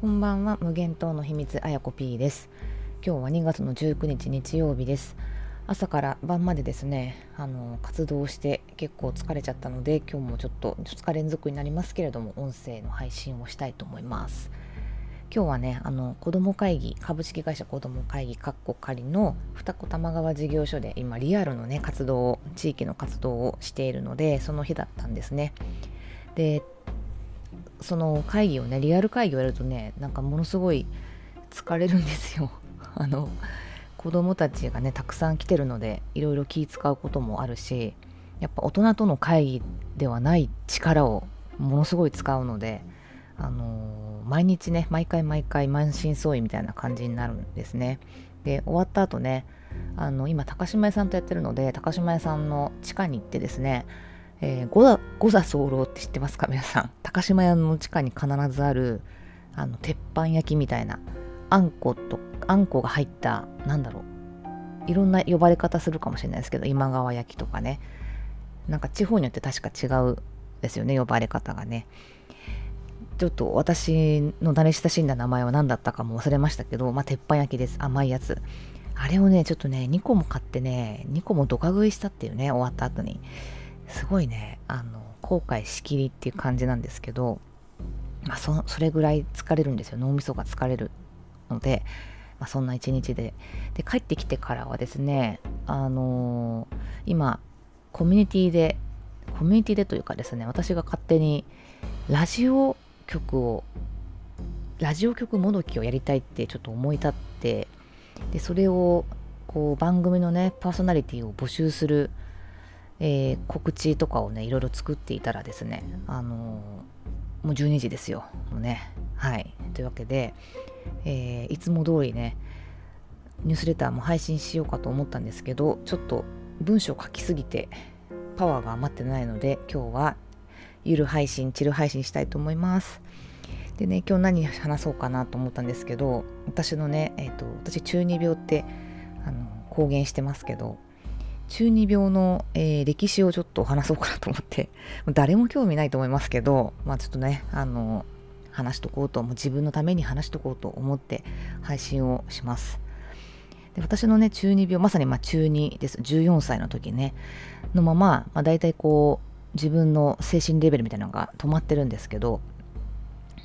こんばんは。無限島の秘密あやこ P です。今日は2月の19日日曜日です。朝から晩までですねあの活動して結構疲れちゃったので今日もちょっと2日連続になりますけれども音声の配信をしたいと思います。今日はねあの子ども会議株式会社子ども会議かっこ仮の二子玉川事業所で今リアルのね活動を地域の活動をしているのでその日だったんですね。でその会議をねリアル会議をやるとねなんかものすごい疲れるんですよ。あの子供たちがねたくさん来てるのでいろいろ気使うこともあるしやっぱ大人との会議ではない力をものすごい使うのであのー、毎日ね毎回毎回満身創痍みたいな感じになるんですね。で終わった後ねあの今高島屋さんとやってるので高島屋さんの地下に行ってですねえー、五座五座候って知ってますか？皆さん。高島屋の地下に必ずあるあの鉄板焼きみたいなあんことあんこが入ったなんだろう。いろんな呼ばれ方するかもしれないですけど今川焼きとかね。なんか地方によって確か違うですよね呼ばれ方がね。ちょっと私の慣れ親しんだ名前は何だったかも忘れましたけど、まあ、鉄板焼きです。甘いやつ。あれをねちょっとね2個も買ってね2個もドカ食いしたっていうね終わった後に。すごいねあの後悔しきりっていう感じなんですけど、まあそ、それぐらい疲れるんですよ。脳みそが疲れるので、まあ、そんな一日で。で帰ってきてからはですねあのー、今コミュニティでコミュニティでというかですね私が勝手にラジオ局をラジオ局もどきをやりたいってちょっと思い立ってでそれをこう番組のねパーソナリティを募集するえー、告知とかをねいろいろ作っていたらですねあのー、もう12時ですよ。もうね。はい。というわけで、えー、いつも通りねニュースレターも配信しようかと思ったんですけどちょっと文章書きすぎてパワーが余ってないので今日はゆる配信チル配信したいと思います。でね今日何話そうかなと思ったんですけど私のねえっ、ー、と私中二病ってあの公言してますけど中二病の、えー、歴史をちょっと話そうかなと思って。誰も興味ないと思いますけどまあちょっとねあの話しとこうともう自分のために話しとこうと思って配信をします。で私のね中二病まさにま中二です。14歳の時ねのまま、まあ、大体こう自分の精神レベルみたいなのが止まってるんですけど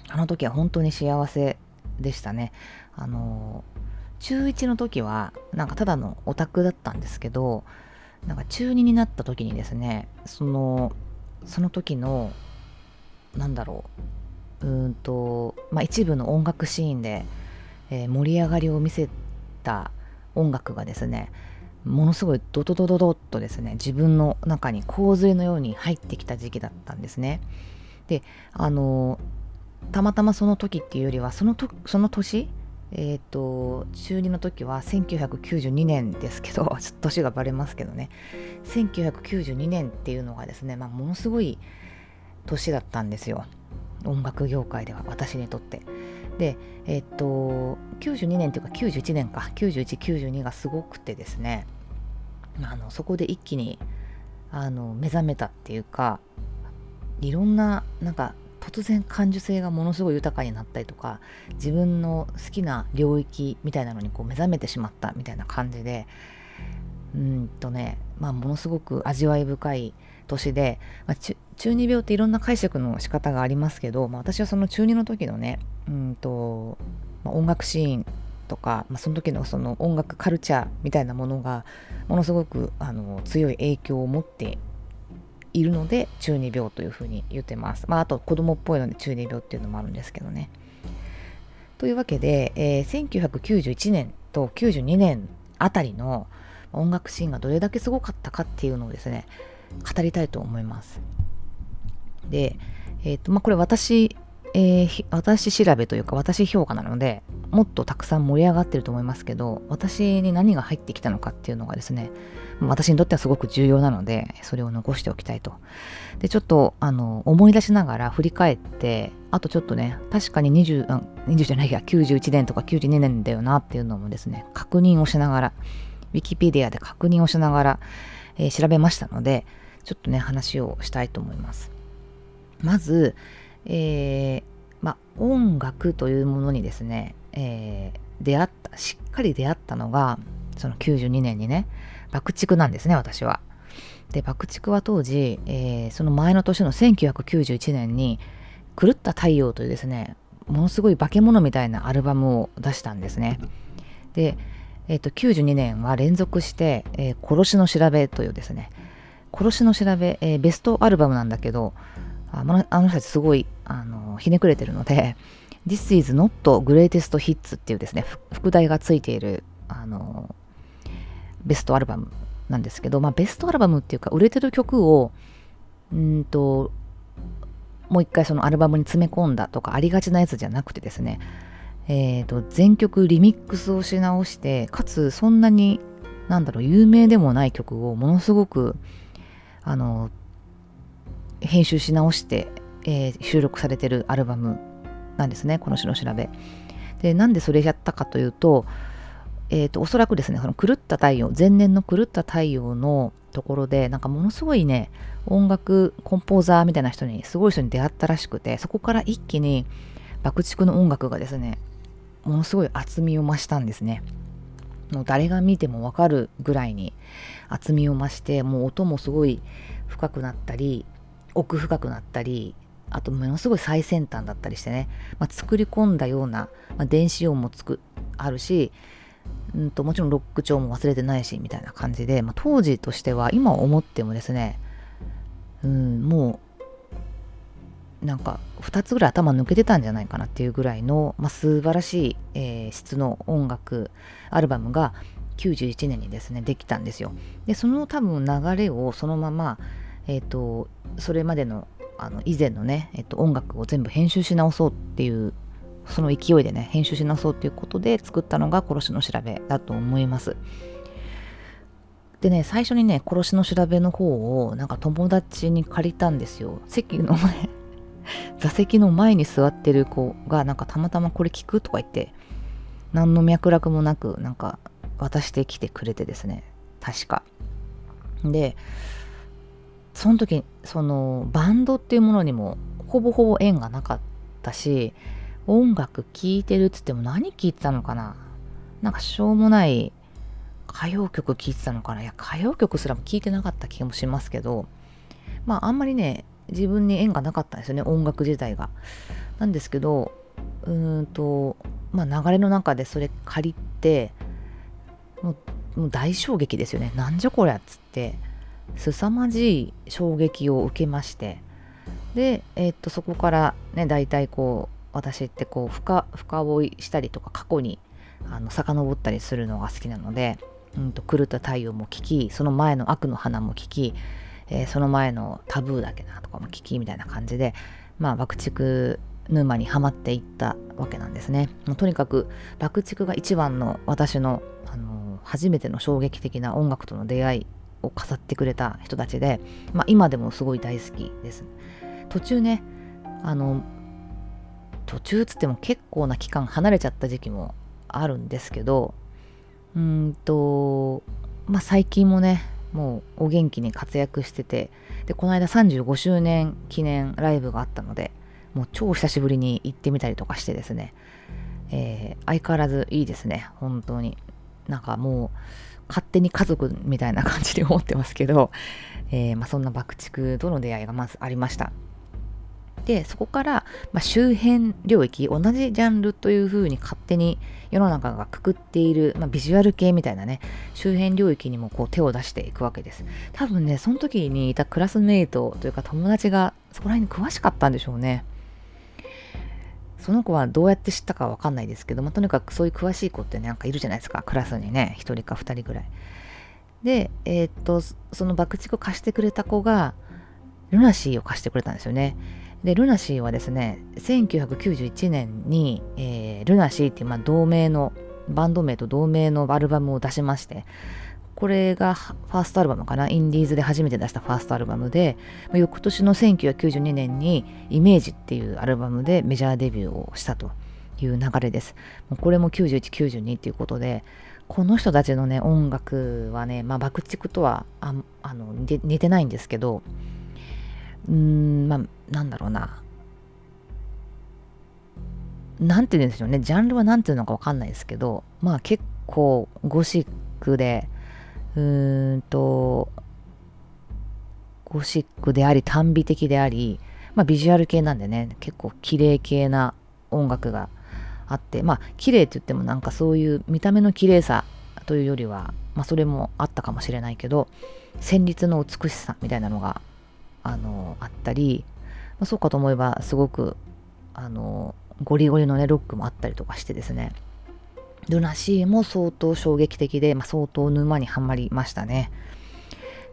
あの時は本当に幸せでしたね。あの中1の時はなんかただのオタクだったんですけどなんか中2になった時にですねそのその時のなんだろううんと、まあ、一部の音楽シーンで、えー、盛り上がりを見せた音楽がですねものすごいドドドドドッとですね自分の中に洪水のように入ってきた時期だったんですね。であのたまたまその時っていうよりはそのとその年えっ、ー、と中2の時は1992年ですけど 年がバレますけどね。1992年っていうのがですね、まあ、ものすごい年だったんですよ。音楽業界では私にとって。でえっ、ー、と92年っていうか91年か。9192がすごくてですね。あのそこで一気にあの目覚めたっていうかいろんななんか突然感受性がものすごい豊かになったりとか自分の好きな領域みたいなのにこう目覚めてしまったみたいな感じでうんとねまあものすごく味わい深い年で、まあ、中二病っていろんな解釈の仕方がありますけど、まあ、私はその中二の時のねうんと、まあ、音楽シーンとか、まあ、その時のその音楽カルチャーみたいなものがものすごくあの強い影響を持っているので中二病というふうに言ってます。まあ、あと子供っぽいので中二病っていうのもあるんですけどね。というわけで、えー、1991年と92年あたりの音楽シーンがどれだけすごかったかっていうのをですね語りたいと思います。で、えーとまあ、これ私、えー、私調べというか私評価なのでもっとたくさん盛り上がってると思いますけど私に何が入ってきたのかっていうのがですね私にとってはすごく重要なので、それを残しておきたいと。で、ちょっと、あの、思い出しながら振り返って、あとちょっとね、確かに20、あ20じゃないや、91年とか92年だよなっていうのもですね、確認をしながら、ウィキペディアで確認をしながら、えー、調べましたので、ちょっとね、話をしたいと思います。まず、えー、ま、音楽というものにですね、えー、出会ったしっかり出会ったのがその92年にね爆竹なんですね私は。で爆竹は当時、えー、その前の年の1991年に「狂った太陽」というですねものすごい化け物みたいなアルバムを出したんですね。で、えーと、92年は連続して、えー殺しの調べ」というですね殺しの調べ、えーベストアルバムなんだけどあのあの人たちすごいあのひねくれてるので「This is not greatest hits」っていうですね副題がついているあのベストアルバムなんですけど、まあ、ベストアルバムっていうか売れてる曲をうんともう一回そのアルバムに詰め込んだとかありがちなやつじゃなくてですねえー、と全曲リミックスをし直してかつそんなになんだろう有名でもない曲をものすごくあの編集し直して、えー収録されてるアルバムなんですねこの詩の調べ。でなんでそれやったかというと,、えー、とおそらくですねその狂った太陽前年の狂った太陽のところでなんかものすごいね音楽コンポーザーみたいな人にすごい人に出会ったらしくてそこから一気に爆竹の音楽がですねものすごい厚みを増したんですね。もう誰が見てもわかるぐらいに厚みを増してもう音もすごい深くなったり奥深くなったりあとものすごい最先端だったりしてね、まあ、作り込んだような、まあ、電子音もつくあるしうんともちろんロック調も忘れてないしみたいな感じで、まあ、当時としては今思ってもですねうんもうなんか2つぐらい頭抜けてたんじゃないかなっていうぐらいの、まあ、素晴らしい、えー質の音楽アルバムが91年にですねできたんですよ。でその多分流れをそのまま、えー、とそれまでのあの以前のね、えっと音楽を全部編集し直そうっていうその勢いでね編集し直そうっていうことで作ったのが「殺しの調べ」だと思います。でね最初にね「殺しの調べ」の方をなんか友達に借りたんですよ。席の前 座席の前に座ってる子がなんかたまたまこれ聞くとか言って何の脈絡もなくなんか渡してきてくれてですね確か。でその時そのバンドっていうものにもほぼほぼ縁がなかったし音楽聴いてるっつっても何聴いてたのかな。なんかしょうもない歌謡曲聴いてたのかな。いや歌謡曲すらも聴いてなかった気もしますけどまああんまりね自分に縁がなかったんですよね音楽自体が。なんですけどうーんとまあ流れの中でそれ借りてもう大衝撃ですよね。なんじゃこりゃっつって。凄まじい衝撃を受けましてで、えーっとそこからね大体こう私ってこう深深追いしたりとか過去にあの遡ったりするのが好きなので「うんと狂った太陽」も聞きその前の「悪の花」も聞き、えーその前の「タブーだけな」とかも聞きみたいな感じでまあ爆竹沼にはまっていったわけなんですね。もうとにかく爆竹が一番の私の、あの初めての衝撃的な音楽との出会いを飾ってくれた人たちで、まあ、今でもすごい大好きです。途中ねあの途中っつっても結構な期間離れちゃった時期もあるんですけどうんとまあ最近もねもうお元気に活躍しててでこの間35周年記念ライブがあったのでもう超久しぶりに行ってみたりとかしてですね、えー相変わらずいいですね本当になんかもう勝手に家族みたいな感じで思ってますけど、えーまあ、そんな爆竹との出会いがまずありました。でそこから、まあ、周辺領域同じジャンルというふうに勝手に世の中がくくっている、まあ、ビジュアル系みたいなね周辺領域にもこう手を出していくわけです。多分ねその時にいたクラスメイトというか友達がそこら辺に詳しかったんでしょうね。その子はどうやって知ったかわかんないですけど、まあ、とにかくそういう詳しい子ってねなんかいるじゃないですか。クラスにね1人か2人ぐらい。でえーっとその爆竹を貸してくれた子がルナシーを貸してくれたんですよね。でルナシーはですね1991年に、えールナシーっていう、まあ、同名のバンド名と同名のアルバムを出しましてこれがファーストアルバムかな？インディーズで初めて出したファーストアルバムで翌年の1992年に「イメージ」っていうアルバムでメジャーデビューをしたという流れです。これも9192っていうことでこの人たちのね音楽はね、まあ、爆竹とはああの似てないんですけどうんまあなんだろうな。何て言うんでしょうね。ジャンルは何て言うのか分かんないですけどまあ結構ゴシックでうーんとゴシックであり短美的であり、まあ、ビジュアル系なんでね結構綺麗系な音楽があってまあ綺麗って言ってもなんかそういう見た目の綺麗さというよりは、まあ、それもあったかもしれないけど旋律の美しさみたいなのがあのあったり、まあ、そうかと思えばすごくあのゴリゴリのねロックもあったりとかしてですね。ルナシーも相当衝撃的で、まあ、相当沼にはまりましたね。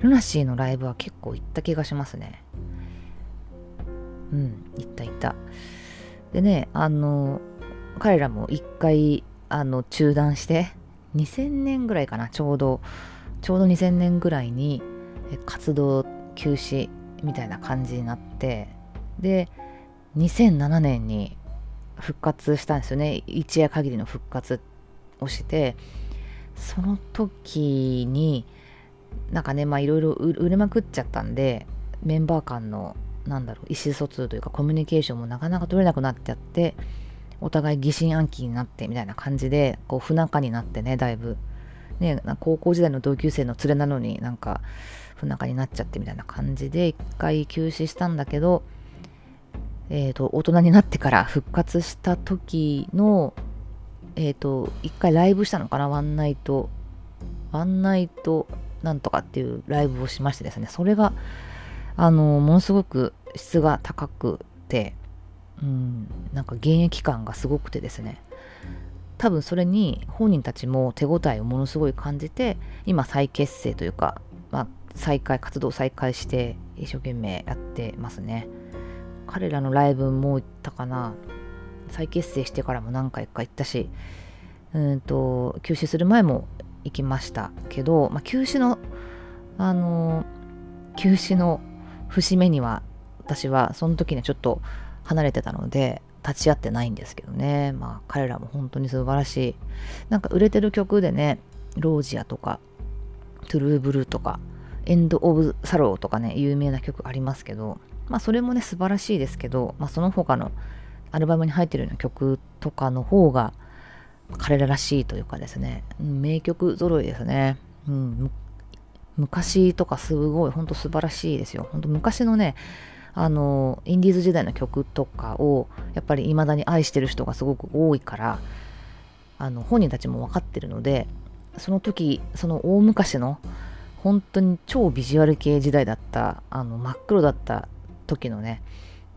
ルナシーのライブは結構行った気がしますね。うん行った行った。でねあの彼らも一回あの中断して2000年ぐらいかなちょうどちょうど2000年ぐらいに活動休止みたいな感じになってで2007年に復活したんですよね。一夜限りの復活をしてその時になんかねまあいろいろ売れまくっちゃったんでメンバー間のなんだろう意思疎通というかコミュニケーションもなかなか取れなくなっちゃってお互い疑心暗鬼になってみたいな感じでこう不仲になってねだいぶ。ね高校時代の同級生の連れなのになんか不仲になっちゃってみたいな感じで一回休止したんだけどえーと、大人になってから復活した時の、えっ、ー、と、一回ライブしたのかな、ワンナイト、ワンナイトなんとかっていうライブをしましてですね、それが、あの、ものすごく質が高くて、うん、なんか現役感がすごくてですね、多分それに本人たちも手応えをものすごい感じて、今再結成というか、まあ、再開、活動再開して一生懸命やってますね。彼らのライブも行ったかな。再結成してからも何回か行ったしうんと休止する前も行きましたけど、まあ、休止のあの休止の節目には私はその時にちょっと離れてたので立ち会ってないんですけどね。まあ彼らも本当に素晴らしい。なんか売れてる曲でねロージアとかトゥルーブルーとかエンド・オブ・サローとかね有名な曲ありますけどまあそれもね素晴らしいですけど、まあ、その他のアルバムに入ってるような曲とかの方が彼ららしいというかですね、名曲揃いですね。うん、昔とかすごい本当素晴らしいですよ。本当昔のねあのインディーズ時代の曲とかをやっぱり未だに愛してる人がすごく多いからあの本人たちも分かってるのでその時その大昔の本当に超ビジュアル系時代だったあの真っ黒だった時のね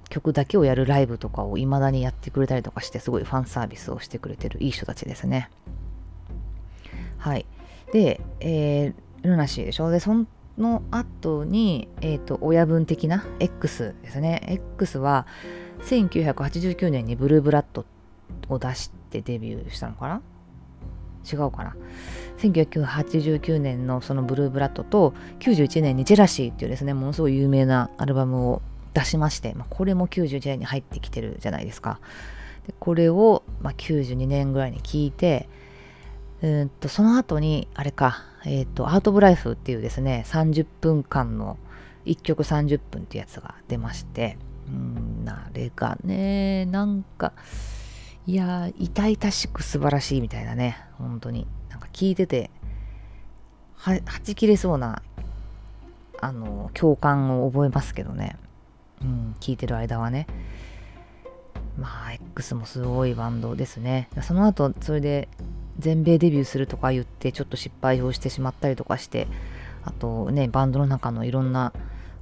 曲だけをやるライブとかを未だにやってくれたりとかしてすごいファンサービスをしてくれてるいい人たちですね。はい。で、えー、ルナシーでしょ？でその後に、えーと、親分的な X ですね。X は1989年にブルーブラッドを出してデビューしたのかな？違うかな？1989年のそのブルーブラッドと91年にジェラシーっていうですねものすごい有名なアルバムを出しまして、まあ、これも91年に入ってきてるじゃないですか。でこれを、まあ、92年ぐらいに聞いて、うんとその後に、あれか、え、ー、と、アート・オブ・ライフっていうですね、30分間の1曲30分ってやつが出まして、うん、あれがね、なんか、いや痛々しく素晴らしいみたいなね、本当に。なんか聞いてて、は、はち切れそうな、あの、共感を覚えますけどね。うん、聞いてる間はね。まあ、X もすごいバンドですね。その後、それで全米デビューするとか言って、ちょっと失敗をしてしまったりとかして、あとね、バンドの中のいろんな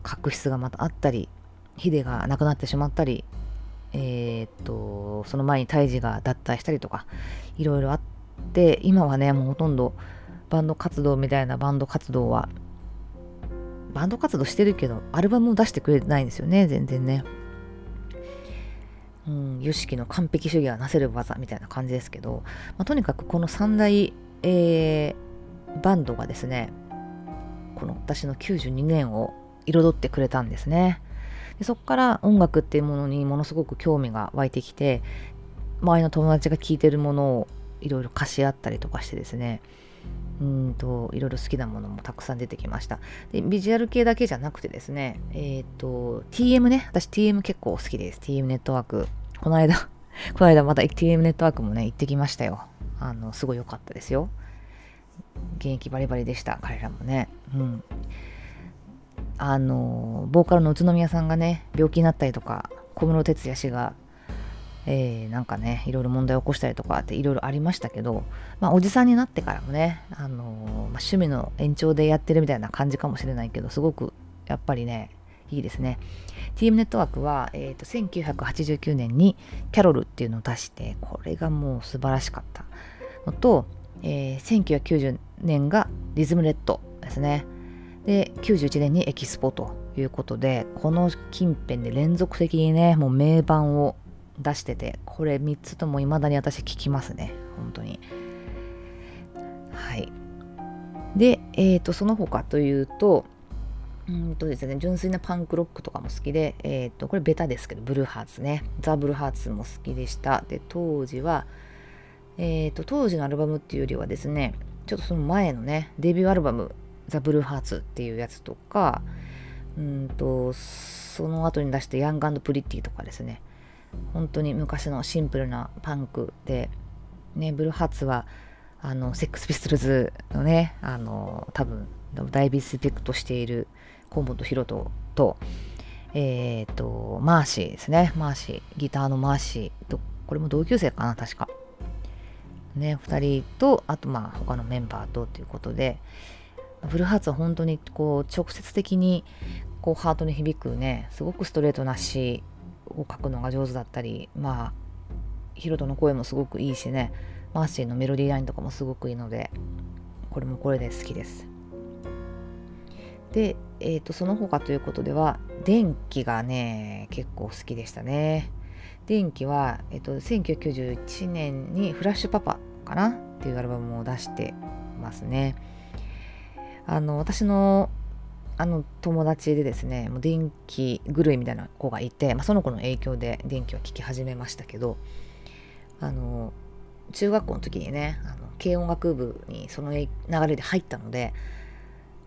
確執がまたあったり、ヒデが亡くなってしまったり、えー、っと、その前に胎児が脱退したりとか、いろいろあって、今はね、もうほとんどバンド活動みたいなバンド活動はバンド活動してるけど、アルバムを出してくれないんですよね、全然ね。うん、ヨシキの完璧主義はなせる技みたいな感じですけど、まあ、とにかくこの三大、えー、バンドがですね、この私の92年を彩ってくれたんですね。でそこから音楽っていうものにものすごく興味が湧いてきて、周りの友達が聴いてるものをいろいろ貸し合ったりとかしてですね、うんといろいろ好きなものもたくさん出てきましたでビジュアル系だけじゃなくてですねえっ、ー、と TM ね私 TM 結構好きです TM ネットワークこの間 この間また TM ネットワークもね、行ってきましたよ。あの、すごい良かったですよ。現役バリバリでした、彼らもね。うん。あの、ボーカルの宇都宮さんがね、病気になったりとか、小室哲哉氏が、えー、なんかね、いろいろ問題を起こしたりとかっていろいろありましたけど、まあ、おじさんになってからもね、あのまあ、趣味の延長でやってるみたいな感じかもしれないけど、すごくやっぱりね、いいですね。TM ネットワークは、えーと、1989年にキャロルっていうのを出して、これがもう素晴らしかったのと、えー、1990年がリズムレッドですね。で、91年にエキスポということで、この近辺で連続的にね、もう名盤を出してて、これ3つとも未だに私聞きますね。本当に。はい。で、えっ、ー、と、その他というと、うんとですね、純粋なパンクロックとかも好きで、えっ、ー、と、これベタですけど、ブルーハーツね。ザ・ブルーハーツも好きでした。で、当時は、えっ、ー、と、当時のアルバムっていうよりはですね、ちょっとその前のね、デビューアルバム、ザ・ブルーハーツっていうやつとか、うんと、その後に出したヤングプリティとかですね、本当に昔のシンプルなパンクで、ね、ブルーハーツは、あの、セックスピストルズのね、あの、多分、大ビスペクトしている河本ロ人と、えっ、ー、と、マーシーですね。マーシー。ギターのマーシーと、これも同級生かな、確か。ね、2人と、あとまあ他のメンバーとということで、ブルーハーツは本当にこう直接的にこうハートに響くね、すごくストレートな詩を書くのが上手だったり、まあ、ヒロトの声もすごくいいしね、マーシーのメロディーラインとかもすごくいいので、これもこれで好きです。で、えーと、その他ということでは電気がね結構好きでしたね電気は、えーと、1991年に「フラッシュパパ」かなっていうアルバムを出してますねあの私のあの友達でですねもう電気狂いみたいな子がいて、まあ、その子の影響で電気は聴き始めましたけどあの中学校の時にねあの軽音楽部にその流れで入ったので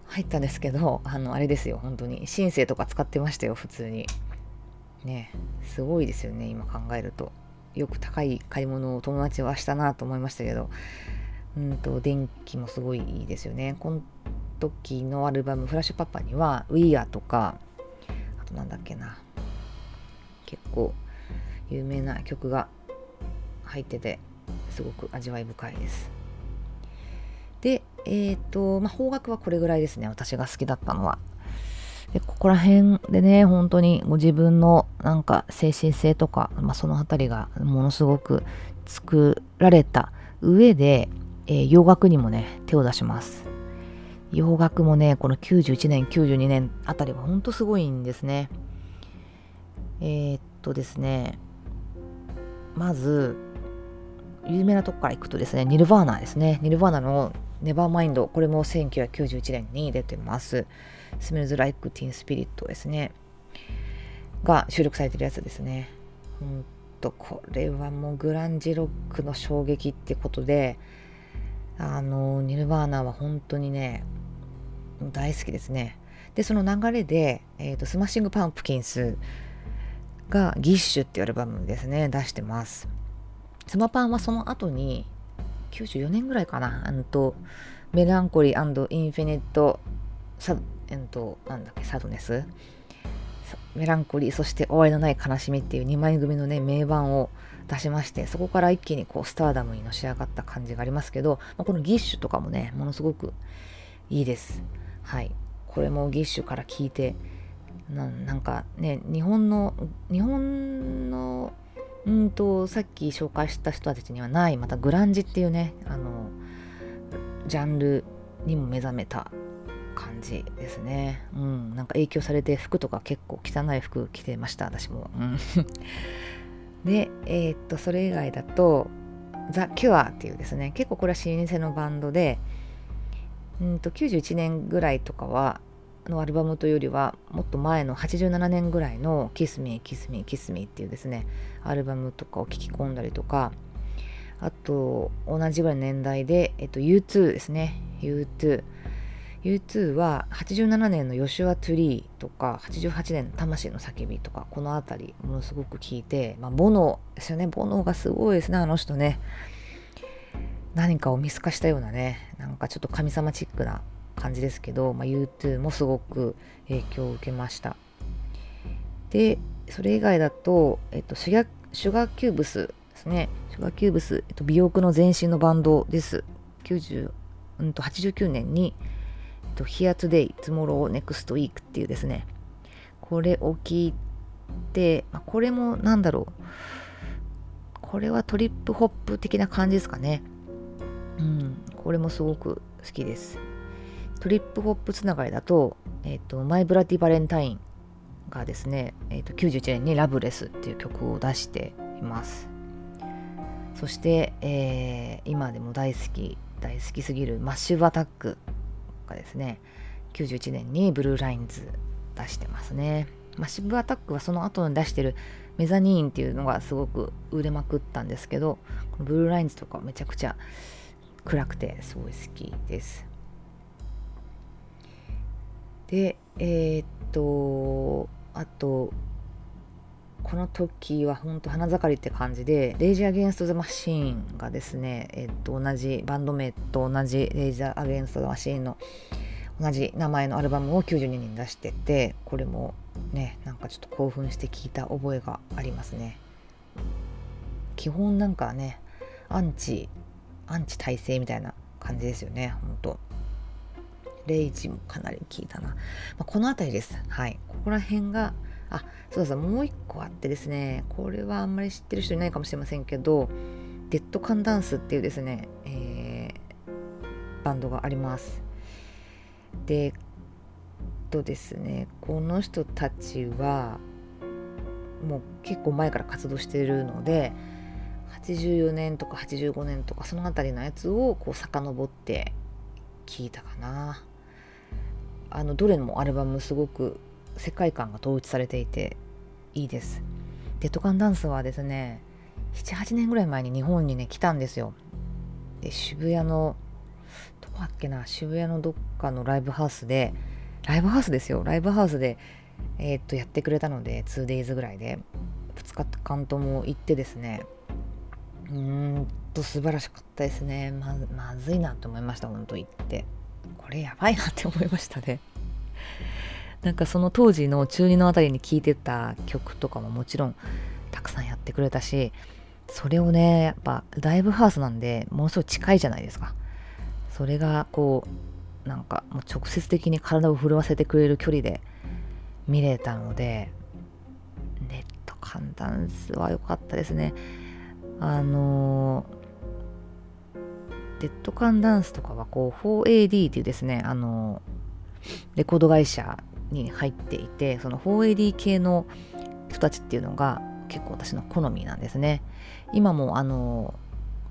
入ったんですけど、あの、あれですよ、本当に。シンセとか使ってましたよ、普通に。ね、すごいですよね、今考えると。よく高い買い物を友達はしたなと思いましたけど、うんと、電気もすごいですよね。時のアルバム、フラッシュパパには、ウィーアとか、あとなんだっけな、結構有名な曲が入ってて、すごく味わい深いです。で、えっ、ー、と、まあ、方角はこれぐらいですね。私が好きだったのは。で、ここら辺でね、本当にご自分のなんか精神性とか、まあ、そのあたりがものすごく作られた上で、えー、洋楽にもね、手を出します。洋楽もね、この91年、92年あたりは本当すごいんですね。えー、っとですね、まず、有名なとこから行くとですね、ニルヴァーナですね。ニルヴァーナのネバーマインド、これも1991年に出てます。スメルズ・ライク・ティン・スピリットですね。が収録されてるやつですね。ほんと、これはもうグランジロックの衝撃ってことで、あの、ニルヴァーナは本当にね、大好きですね。で、その流れで、えーと、スマッシング・パンプキンスがギッシュっていうアルバムですね、出してます。スマパンはその後に94年ぐらいかな、あのと、メランコリーインフィニット、サえっと、なんだっけ、サドネスメランコリー、そして終わりのない悲しみっていう2枚組のね、名盤を出しまして、そこから一気にこう、スターダムにのし上がった感じがありますけど、まあ、このギッシュとかもね、ものすごくいいです。はい。これもギッシュから聞いて、ななんかね、日本の、日本のうんとさっき紹介した人たちにはないまたグランジっていうねあのジャンルにも目覚めた感じですね。うん。なんか影響されて服とか結構汚い服着てました私も、うん、でえー、っとそれ以外だとザ・キュアっていうですね結構これは老舗のバンドでうんと91年ぐらいとかはのアルバムというよりはもっと前の87年ぐらいの「キスミーキスミーキスミーっていうですねアルバムとかを聴き込んだりとかあと同じぐらいの年代で、えっと、U2 ですね。U2 U2 U2 は87年のヨシュア・トゥリーとか88年の魂の叫びとかこの辺りものすごく聞いて、まあ、ボノですよね。ボノがすごいですねあの人ね。何かを見透かしたようなねなんかちょっと神様チックな感じですけど、まあ、U2 もすごく影響を受けました。でそれ以外だと、えっと、シュガシュガーキューブスですね。シュガーキューブス、えっと、美容区の前身のバンドです。90、うんと89年にと、Here Today, Tomorrow, Next Week っていうですね、これを聞いて、まあ、これもなんだろう、これはトリップホップ的な感じですかね。これもすごく好きです。トリップホップつながりだと、え、ー、と、マイ・ブラティ・バレンタインがですね、えーと、91年にラブレスっていう曲を出しています。そして、えー、今でも大好き、大好きすぎるマッシブアタックがですね91年にブルーラインズ出してますね、まあ、シブアタックはその後に出してるメザニーンっていうのがすごく売れまくったんですけどこのブルーラインズとかめちゃくちゃ暗くてすごい好きですでえー、っとあとこの時は本当花盛りって感じで、レイジー・アゲンスト・ザ・マシーンがですね、えっと、同じ、バンド名と同じレイジー・アゲンスト・ザ・マシーンの同じ名前のアルバムを92年に出してて、これもね、なんかちょっと興奮して聞いた覚えがありますね。基本なんかね、アンチ、アンチ体制みたいな感じですよね、本当レイジもかなり聞いたな。まあ、この辺りです。はい。ここら辺があそうそうもう一個あってですねこれはあんまり知ってる人いないかもしれませんけどデッドカンダンスっていうですね、えー、バンドがありますでとですねこの人たちはもう結構前から活動してるので84年とか85年とかその辺りのやつをこう遡って聞いたかなあのどれもアルバムすごく世界観が統一されていていいです。デッドカンダンスはですね78年ぐらい前に日本にね来たんですよ。で渋谷のどこだっけな渋谷のどっかのライブハウスでライブハウスですよライブハウスでえー、っとやってくれたので 2days ぐらいで2日間とも行ってですねうーんと素晴らしかったですね。ままずいなと思いました本当行って。これやばいなって思いましたね。なんかその当時の中2のあたりに聴いてた曲とかももちろんたくさんやってくれたしそれをねやっぱライブハウスなんでものすごい近いじゃないですか。それがこうなんかもう直接的に体を震わせてくれる距離で見れたのでネット寒暖スは良かったですね。あのデッドカンダンスとかはこう 4AD っていうですねあのレコード会社に入っていてその 4AD 系の人たちっていうのが結構私の好みなんですね。今もあの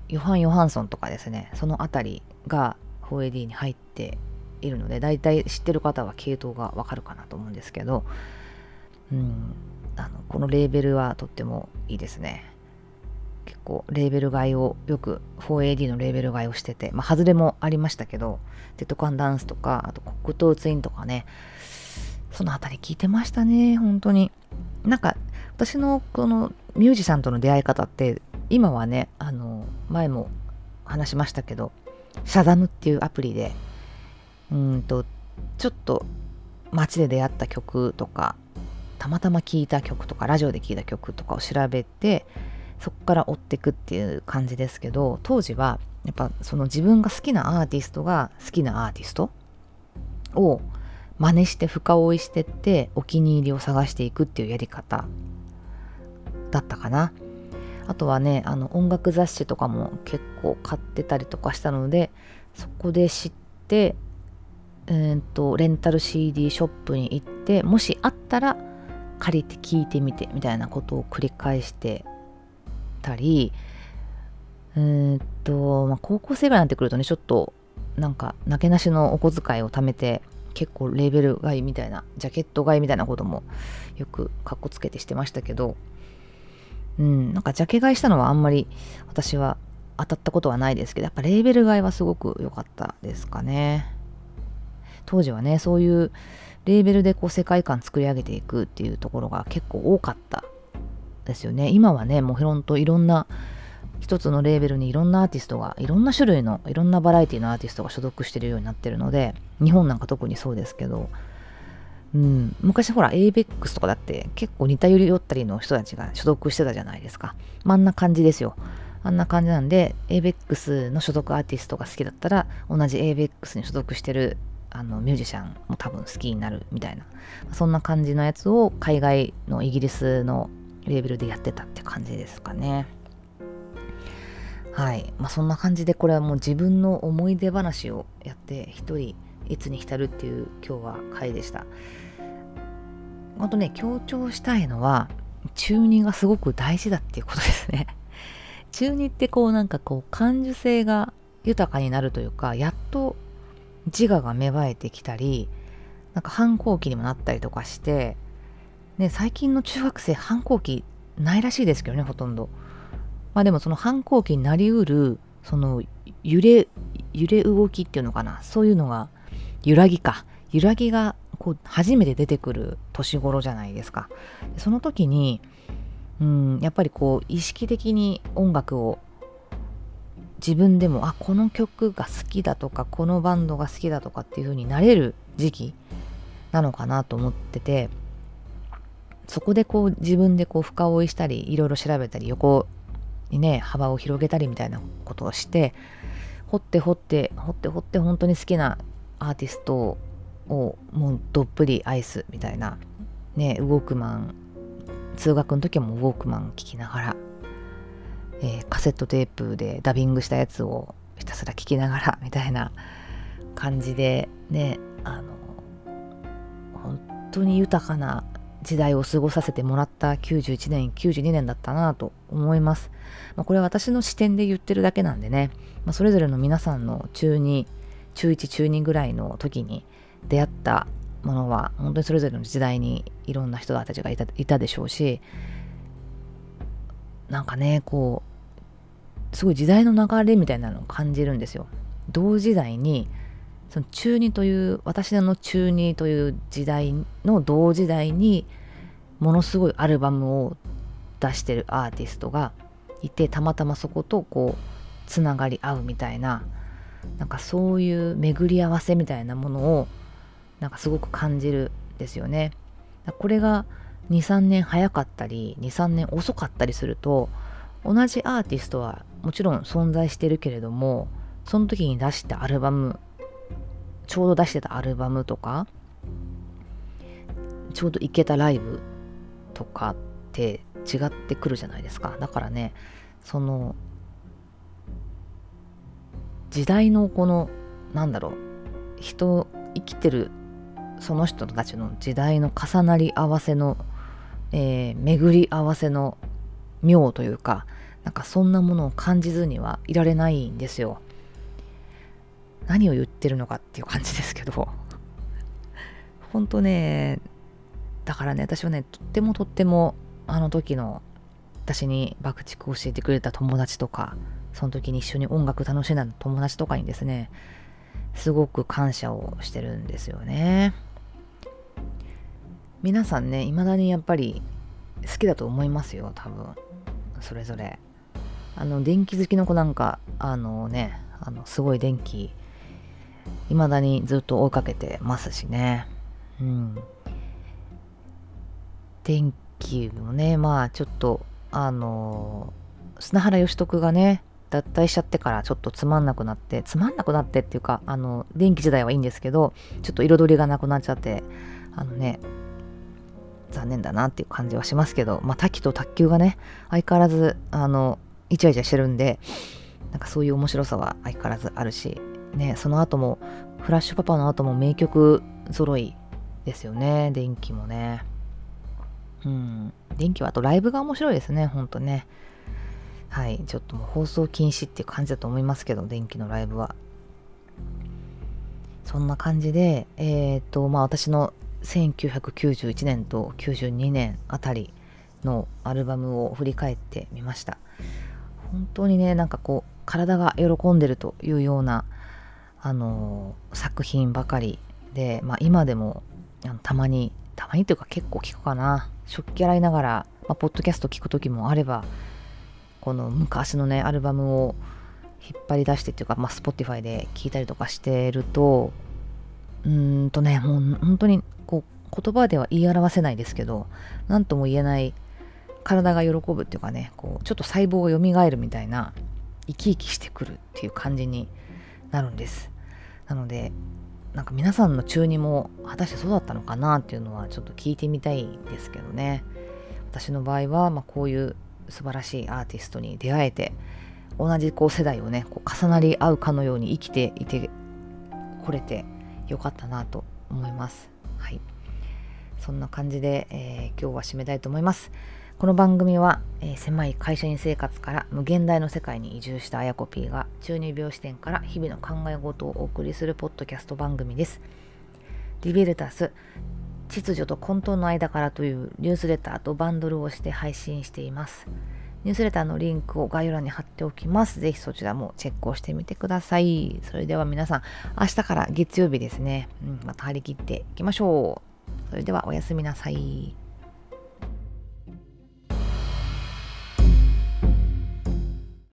ヨハン・ヨハンソンとかですねその辺りが 4AD に入っているので大体知ってる方は系統がわかるかなと思うんですけど、うん、あのこのレーベルはとってもいいですね。結構レーベル買いをよく 4AD のレーベル買いをしててまあ外れもありましたけどテトカンダンスとかあと黒糖ツインとかねその辺り聞いてましたね、本当に。なんか、私のこのミュージシャンとの出会い方って、今はね、あの、前も話しましたけど、シャザムっていうアプリで、うんと、ちょっと街で出会った曲とか、たまたま聴いた曲とか、ラジオで聴いた曲とかを調べて、そこから追っていくっていう感じですけど、当時は、やっぱその自分が好きなアーティストが好きなアーティストを真似して深追いしてってお気に入りを探していくっていうやり方だったかな。あとはねあの音楽雑誌とかも結構買ってたりとかしたのでそこで知って、えーと、レンタル CD ショップに行ってもしあったら借りて聞いてみてみたいなことを繰り返してたりえー、っと、まあ、高校生ぐらいになってくるとねちょっとなんかなけなしのお小遣いを貯めて結構レーベル買いみたいなジャケット買いみたいなこともよくかっこつけてしてましたけどうんなんかジャケ買いしたのはあんまり私は当たったことはないですけどやっぱレーベル買いはすごく良かったですかね。当時はねそういうレーベルでこう世界観作り上げていくっていうところが結構多かったですよね。今はねもうほんといろんな一つのレーベルにいろんなアーティストがいろんな種類のいろんなバラエティのアーティストが所属してるようになってるので日本なんか特にそうですけど、うん、昔ほら ABEX とかだって結構似たより寄ったりの人たちが所属してたじゃないですか。あんな感じですよ。あんな感じなんで ABEX の所属アーティストが好きだったら同じ ABEX に所属してるあのミュージシャンも多分好きになるみたいな。そんな感じのやつを海外のイギリスのレベルでやってたって感じですかね。はい。まあそんな感じでこれはもう自分の思い出話をやって一人いつに浸るっていう今日は回でした。あとね、強調したいのは中二がすごく大事だっていうことですね。中二ってこうなんかこう感受性が豊かになるというか、やっと自我が芽生えてきたり、なんか反抗期にもなったりとかして、ね、最近の中学生反抗期ないらしいですけどね、ほとんど。まあでもその反抗期になりうる、その揺れ、揺れ動きっていうのかな、そういうのが、揺らぎか。揺らぎがこう初めて出てくる年頃じゃないですか。その時に、うん、やっぱりこう意識的に音楽を自分でもあこの曲が好きだとかこのバンドが好きだとかっていう風になれる時期なのかなと思っててそこでこう自分でこう深追いしたりいろいろ調べたり横にね幅を広げたりみたいなことをして掘って掘って掘って掘って本当に好きなアーティストをもうどっぷり愛すみたいなねウォークマン通学の時もウォークマン聴きながら、えー、カセットテープでダビングしたやつをひたすら聴きながら みたいな感じでねあの本当に豊かな時代を過ごさせてもらった91年92年だったなと思います、まあ、これは私の視点で言ってるだけなんでね、まあ、それぞれの皆さんの中2中1中2ぐらいの時に出会ったものは本当にそれぞれの時代にいろんな人たちがいたいたでしょうしなんかねこうすごい時代の流れみたいなのを感じるんですよ。同時代にその中二という私の中二という時代の同時代にものすごいアルバムを出してるアーティストがいてたまたまそことこうつながり合うみたいななんかそういう巡り合わせみたいなものをなんかすごく感じるんですよね。これが23年早かったり23年遅かったりすると同じアーティストはもちろん存在してるけれどもその時に出したアルバムちょうど出してたアルバムとかちょうど行けたライブとかって違ってくるじゃないですかだからねその時代のこのなんだろう人生きてるその人たちの時代の重なり合わせの、えー、巡り合わせの妙というかなんかそんなものを感じずにはいられないんですよ。何を言ってるのかっていう感じですけど。本当ねだからね私はねとってもとってもあの時の私に爆竹を教えてくれた友達とかその時に一緒に音楽楽しんだ友達とかにですねすごく感謝をしてるんですよね。皆さんね未だにやっぱり好きだと思いますよ多分。それぞれ。あの電気好きの子なんかあのねあのすごい電気未だにずっと追いかけてますしね。うん。天気もね、まあちょっと、あの砂原義徳がね、脱退しちゃってからちょっとつまんなくなって、つまんなくなってっていうか、あの、電気時代はいいんですけど、ちょっと彩りがなくなっちゃって、あのね、残念だなっていう感じはしますけど、まあ、滝と卓球がね、相変わらず、あの、イチャイチャしてるんで、なんかそういう面白さは相変わらずあるし、ね、その後も、フラッシュパパの後も名曲揃いですよね。電気もね。うん。電気はあとライブが面白いですね、ほんとね。はい。ちょっともう放送禁止っていう感じだと思いますけど、電気のライブは。そんな感じで、えっ、と、まあ私の1991年と92年あたりのアルバムを振り返ってみました。本当にね、なんかこう、体が喜んでるというようなあの作品ばかりで、まあ、今でもあのたまにたまにというか結構聞くかな。食器洗いながら、まあ、ポッドキャスト聞く時もあればこの昔のねアルバムを引っ張り出してっていうか、まあ、Spotify で聞いたりとかしてるとうんとねもう本当にこう言葉では言い表せないですけど何とも言えない体が喜ぶっていうかねこうちょっと細胞が蘇るみたいな生き生きしてくるっていう感じになるんです。なのでなんか皆さんの中にも果たしてそうだったのかなっていうのはちょっと聞いてみたいんですけどね。私の場合は、まあ、こういう素晴らしいアーティストに出会えて同じこう世代をねこう重なり合うかのように生きていてこれてよかったなと思います。はい。そんな感じで、えー、今日は締めたいと思います。この番組は、えー、狭い会社員生活から無限大の世界に移住したあやこ P が中二病視点から日々の考え事をお送りするポッドキャスト番組です。リベルタス秩序と混沌の間からというニュースレターとバンドルをして配信しています。ニュースレターのリンクを概要欄に貼っておきます。ぜひそちらもチェックをしてみてください。それでは皆さん、明日から月曜日ですね。うん、また張り切っていきましょう。それではおやすみなさい。